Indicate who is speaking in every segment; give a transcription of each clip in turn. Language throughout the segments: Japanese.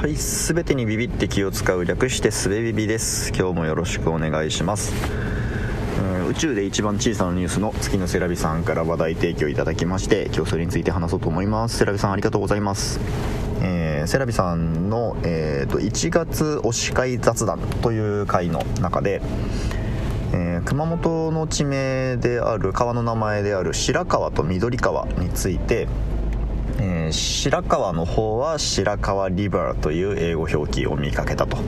Speaker 1: はい、すべてにビビって気を使う略してすべビビです。今日もよろしくお願いします。うん宇宙で一番小さなニュースの月のセラビさんから話題提供いただきまして、今日それについて話そうと思います。セラビさんありがとうございます。えーセラビさんの、えーと1月推し会雑談という回の中で、えー熊本の地名である川の名前である白川と緑川について、えー白川の方は白川リバーという英語表記を見かけたと。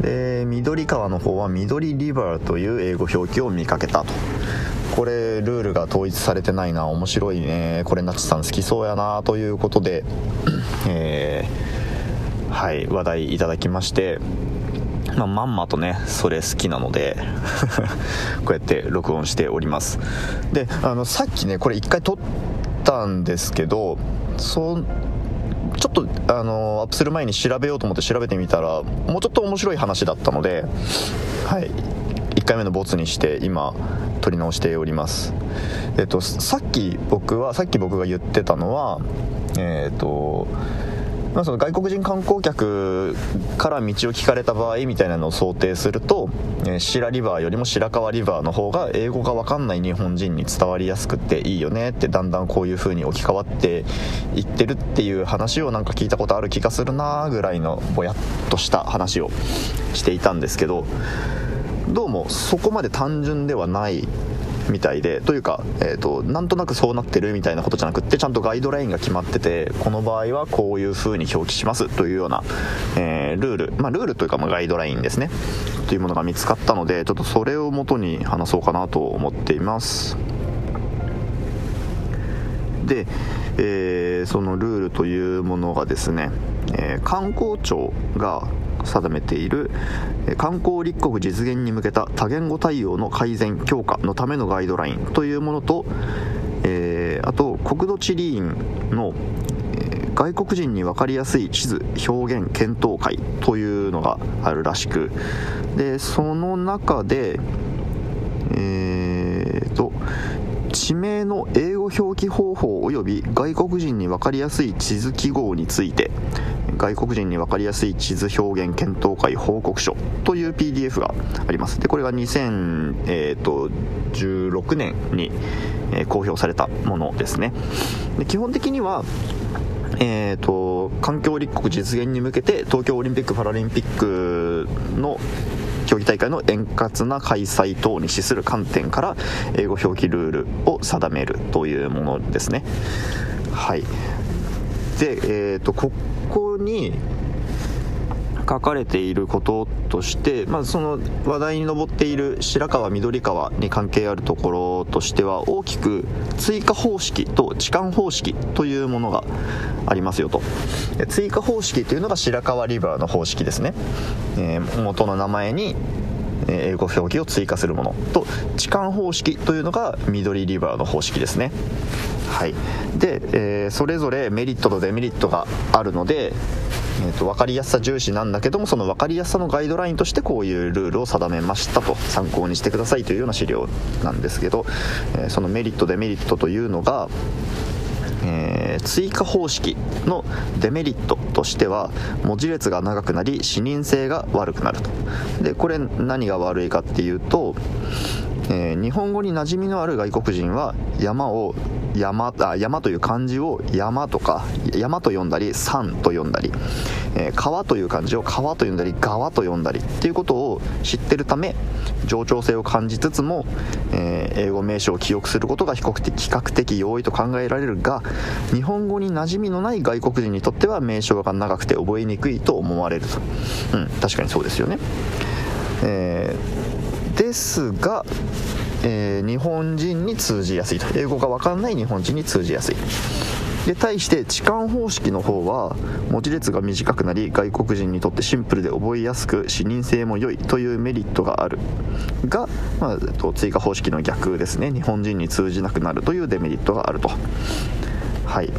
Speaker 1: で緑川の方は緑リバーという英語表記を見かけたと。これルールが統一されてないな面白いね。これなちさん好きそうやなということで、えーはい話題いただきましてまあ、まんまとねそれ好きなので こうやって録音しております。であのさっきねこれ一回撮ったんですけどそちょっとあのアップする前に調べようと思って調べてみたらもうちょっと面白い話だったのではい。1回目のボツにして今撮り直しております。えっとさっき僕はさっき僕が言ってたのはえっとまあ、その外国人観光客から道を聞かれた場合みたいなのを想定すると、えー白リバーよりも白川リバーの方が英語が分かんない日本人に伝わりやすくていいよねってだんだんこういう風に置き換わっていってるっていう話をなんか聞いたことある気がするなぐらいのぼやっとした話をしていたんですけどどうもそこまで単純ではないみたいでというか、えー、となんとなくそうなってるみたいなことじゃなくってちゃんとガイドラインが決まっててこの場合はこういう風に表記しますというような、えールールまあルールというかまガイドラインですね。というものが見つかったのでちょっとそれをもとに話そうかなと思っています。で、えーそのルールというものがですね、えー観光庁が定めている観光立国実現に向けた多言語対応の改善強化のためのガイドラインというものと、えーあと国土地理院の、外国人に分かりやすい地図表現検討会というのがあるらしくでその中でえーと地名の英語表記方法及び外国人に分かりやすい地図記号について外国人に分かりやすい地図表現検討会報告書という PDF があります。でこれが2016年に、公表されたものですね。で基本的にはえー、と環境立国実現に向けて東京オリンピック・パラリンピックの競技大会の円滑な開催等に資する観点から英語表記ルールを定めるというものですね。はい。で、えー、とここに書かれていることとして、まあ、その話題に上っている白川緑川に関係あるところとしては大きく追加方式と置換方式というものがありますよと。追加方式というのが白川リバーの方式ですね、えー元の名前に英語表記を追加するものと置換方式というのが緑リバーの方式ですね。はい。で、えーそれぞれメリットとデメリットがあるので、えーと分かりやすさ重視なんだけどもその分かりやすさのガイドラインとしてこういうルールを定めましたと参考にしてくださいというような資料なんですけど、えーそのメリットデメリットというのがえー追加方式のデメリットとしては文字列が長くなり視認性が悪くなると。でこれ何が悪いかっていうと、えー日本語に馴染みのある外国人は山を山あ山という漢字を山とか山と読んだり山と読んだり、えー川という漢字を川と読んだり川と読んだりっていうことを知ってるため冗長性を感じつつも、えー英語名称を記憶することが比較的比較的容易と考えられるが日本語に馴染みのない外国人にとっては名称が長くて覚えにくいと思われると、うん、確かにそうですよね、えーですが、えー日本人に通じやすいと。英語が分かんない日本人に通じやすい。で対して置換方式の方は文字列が短くなり外国人にとってシンプルで覚えやすく視認性も良いというメリットがある。が、まあ、と追加方式の逆ですね。日本人に通じなくなるというデメリットがあると。はい。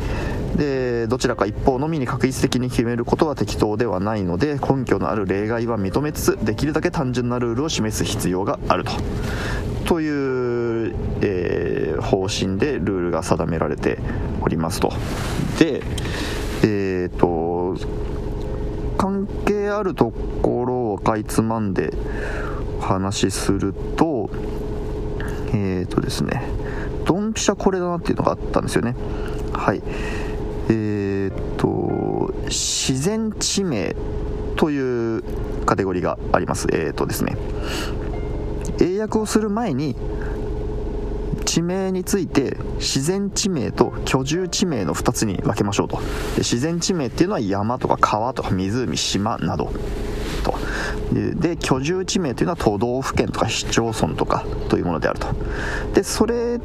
Speaker 1: でどちらか一方のみに確率的に決めることは適当ではないので根拠のある例外は認めつつできるだけ単純なルールを示す必要があると。という、えー方針でルールが定められておりますと。でえー、と関係あるところをかいつまんでお話しするとえっ、ー、とですねドンピシャこれだなっていうのがあったんですよね。はい。えっ、ー、と自然地名というカテゴリーがあります。えっ、とですね。英訳をする前に地名について自然地名と居住地名の2つに分けましょうと。で自然地名っていうのは山とか川とか湖島など。と。で居住地名というのは都道府県とか市町村とかというものであると。でそれ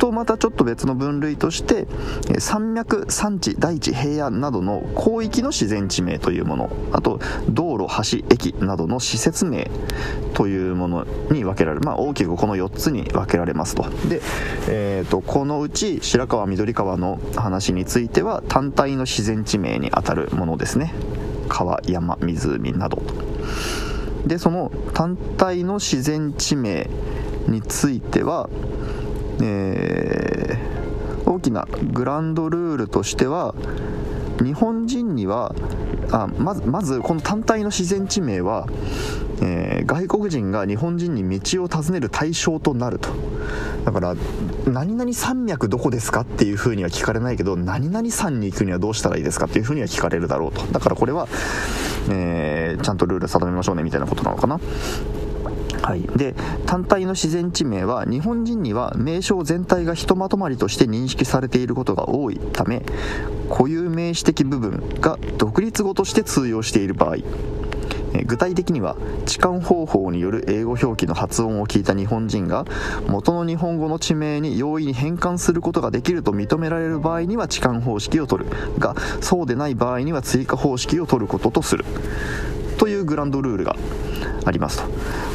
Speaker 1: とまたちょっと別の分類として山脈山地大地平野などの広域の自然地名というものあと道路橋駅などの施設名というものに分けられる、まあ、大きくこの4つに分けられますと。で、えーと、このうち白川緑川の話については単体の自然地名にあたるものですね。川山湖などでその単体の自然地名についてはえー、大きなグランドルールとしては日本人にはあまずまずこの単体の自然地名は、えー、外国人が日本人に道を尋ねる対象となると。だから何々山脈どこですかっていうふうには聞かれないけど何々山に行くにはどうしたらいいですかっていうふうには聞かれるだろうと。だからこれは、えー、ちゃんとルール定めましょうねみたいなことなのかな。はい、で単体の自然地名は日本人には名称全体がひとまとまりとして認識されていることが多いため固有名詞的部分が独立語として通用している場合。具体的には置換方法による英語表記の発音を聞いた日本人が元の日本語の地名に容易に変換することができると認められる場合には置換方式を取るがそうでない場合には追加方式を取ることとする。というグランドルールがありますと、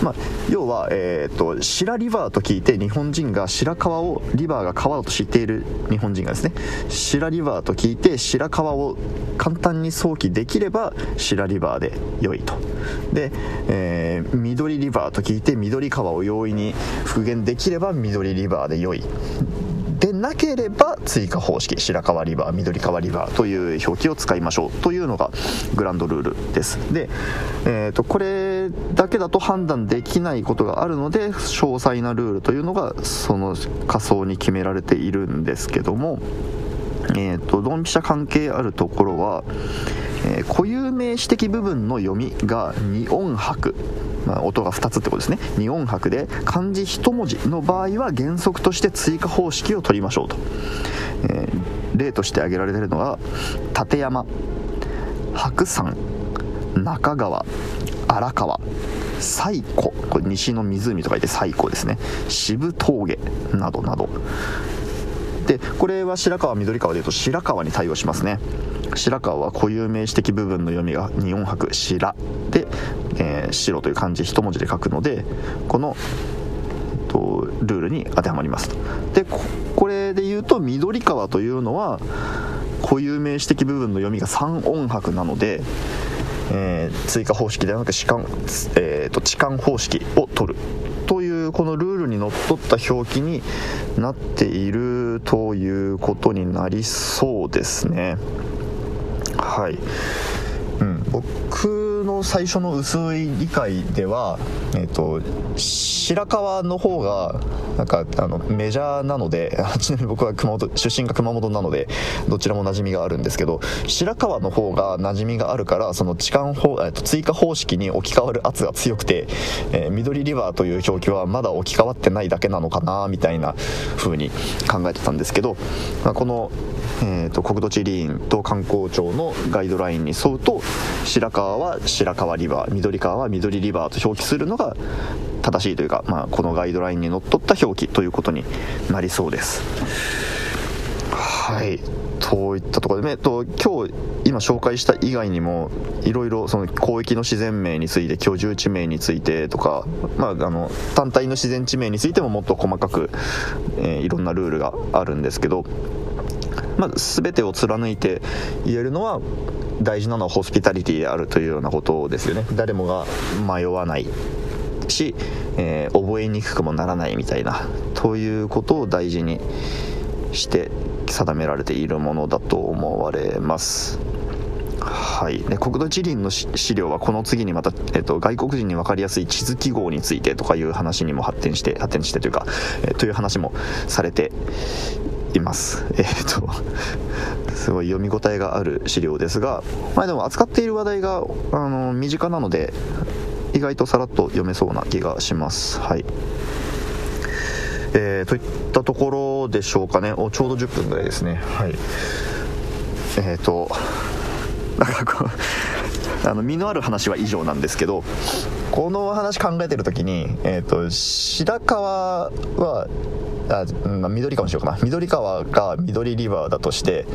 Speaker 1: まあ、要は、えーと、白リバーと聞いて日本人が白川をリバーが川だと知っている日本人がですね白リバーと聞いて白川を簡単に想起できれば白リバーで良いと。で、えー、緑リバーと聞いて緑川を容易に復元できれば緑リバーで良い。でなければ追加方式白川リバー緑川リバーという表記を使いましょうというのがグランドルールです。で、えーと、これだけだと判断できないことがあるので詳細なルールというのがその仮想に決められているんですけどもえーと、ドンピシャ関係あるところは、えー、固有名詞的部分の読みが2音拍まあ、音が2つってことですね。2音拍で漢字1文字の場合は原則として追加方式を取りましょうと、えー、例として挙げられているのが立山白山中川荒川西湖。これ西の湖と書いて西湖ですね。渋峠などなど。でこれは白川緑川でいうと白川に対応しますね。白川は固有名詞的部分の読みが2音拍白。で、えー、白という漢字一文字で書くのでこのルールに当てはまりますと。でこれで言うと緑川というのは固有名詞的部分の読みが3音拍なので、えー、追加方式ではなく置換、えーと、置換方式を取る。このルールにのっとった表記になっているということになりそうですね。はい、うん、僕の最初の薄い理解では、えーと、白川の方がなんかあのメジャーなので ちなみに僕は熊本出身が熊本なのでどちらも馴染みがあるんですけど白川の方が馴染みがあるからその置換法、えー、と追加方式に置き換わる圧が強くて、えー、緑リバーという表記はまだ置き換わってないだけなのかなみたいな風に考えてたんですけど、まあ、このえーと、国土地理院と観光庁のガイドラインに沿うと白川は白川リバー緑川は緑リバーと表記するのが正しいというか、まあ、このガイドラインにのっとった表記ということになりそうです。はいといったところでねと今日今紹介した以外にもいろいろその広域の自然名について居住地名についてとか、まあ、あの単体の自然地名についてももっと細かく、えー、いろんなルールがあるんですけどまあ、全てを貫いて言えるのは大事なのはホスピタリティであるというようなことですよね。誰もが迷わないし、えー、覚えにくくもならないみたいなということを大事にして定められているものだと思われます。はい、で国土地理院の資料はこの次にまた、えっと、外国人に分かりやすい地図記号についてとかいう話にも発展して発展してというか、え、という話もされています。えっ、と すごい読み応えがある資料ですが、まあ、でも扱っている話題があの身近なので意外とさらっと読めそうな気がします。はい。えー、といったところでしょうかね。おちょうど10分ぐらいですね。はい。えっ、ー、となんかこうあの身のある話は以上なんですけどこの話考えてる時に、えーと、白川はあ緑川にしようかな。緑川が緑リバーだとして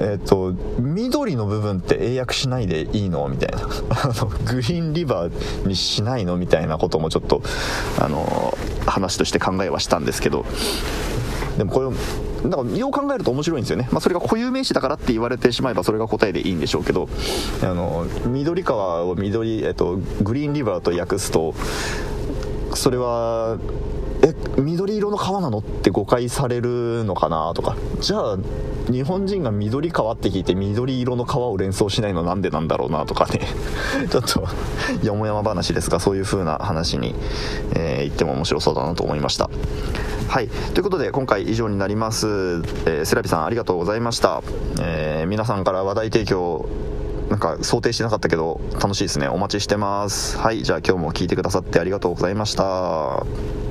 Speaker 1: えっ、ー、と緑の部分って英訳しないでいいのみたいな。あのグリーンリバーにしないのみたいなこともちょっとあの話として考えはしたんですけどでもこれだからよう考えると面白いんですよね、まあ、それが固有名詞だからって言われてしまえばそれが答えでいいんでしょうけどあの緑川を緑、えっと、グリーンリバーと訳すとそれはえ緑色の川なのって誤解されるのかなとか。じゃあ日本人が緑川って聞いて緑色の川を連想しないのなんでなんだろうなとかね。ちょっとよもやま話ですがそういう風な話に、えー、言っても面白そうだなと思いました。はい。ということで今回以上になります、えー、セラビさんありがとうございました、えー、皆さんから話題提供なんか想定してなかったけど楽しいですね。お待ちしてます。はいじゃあ今日も聞いてくださってありがとうございました。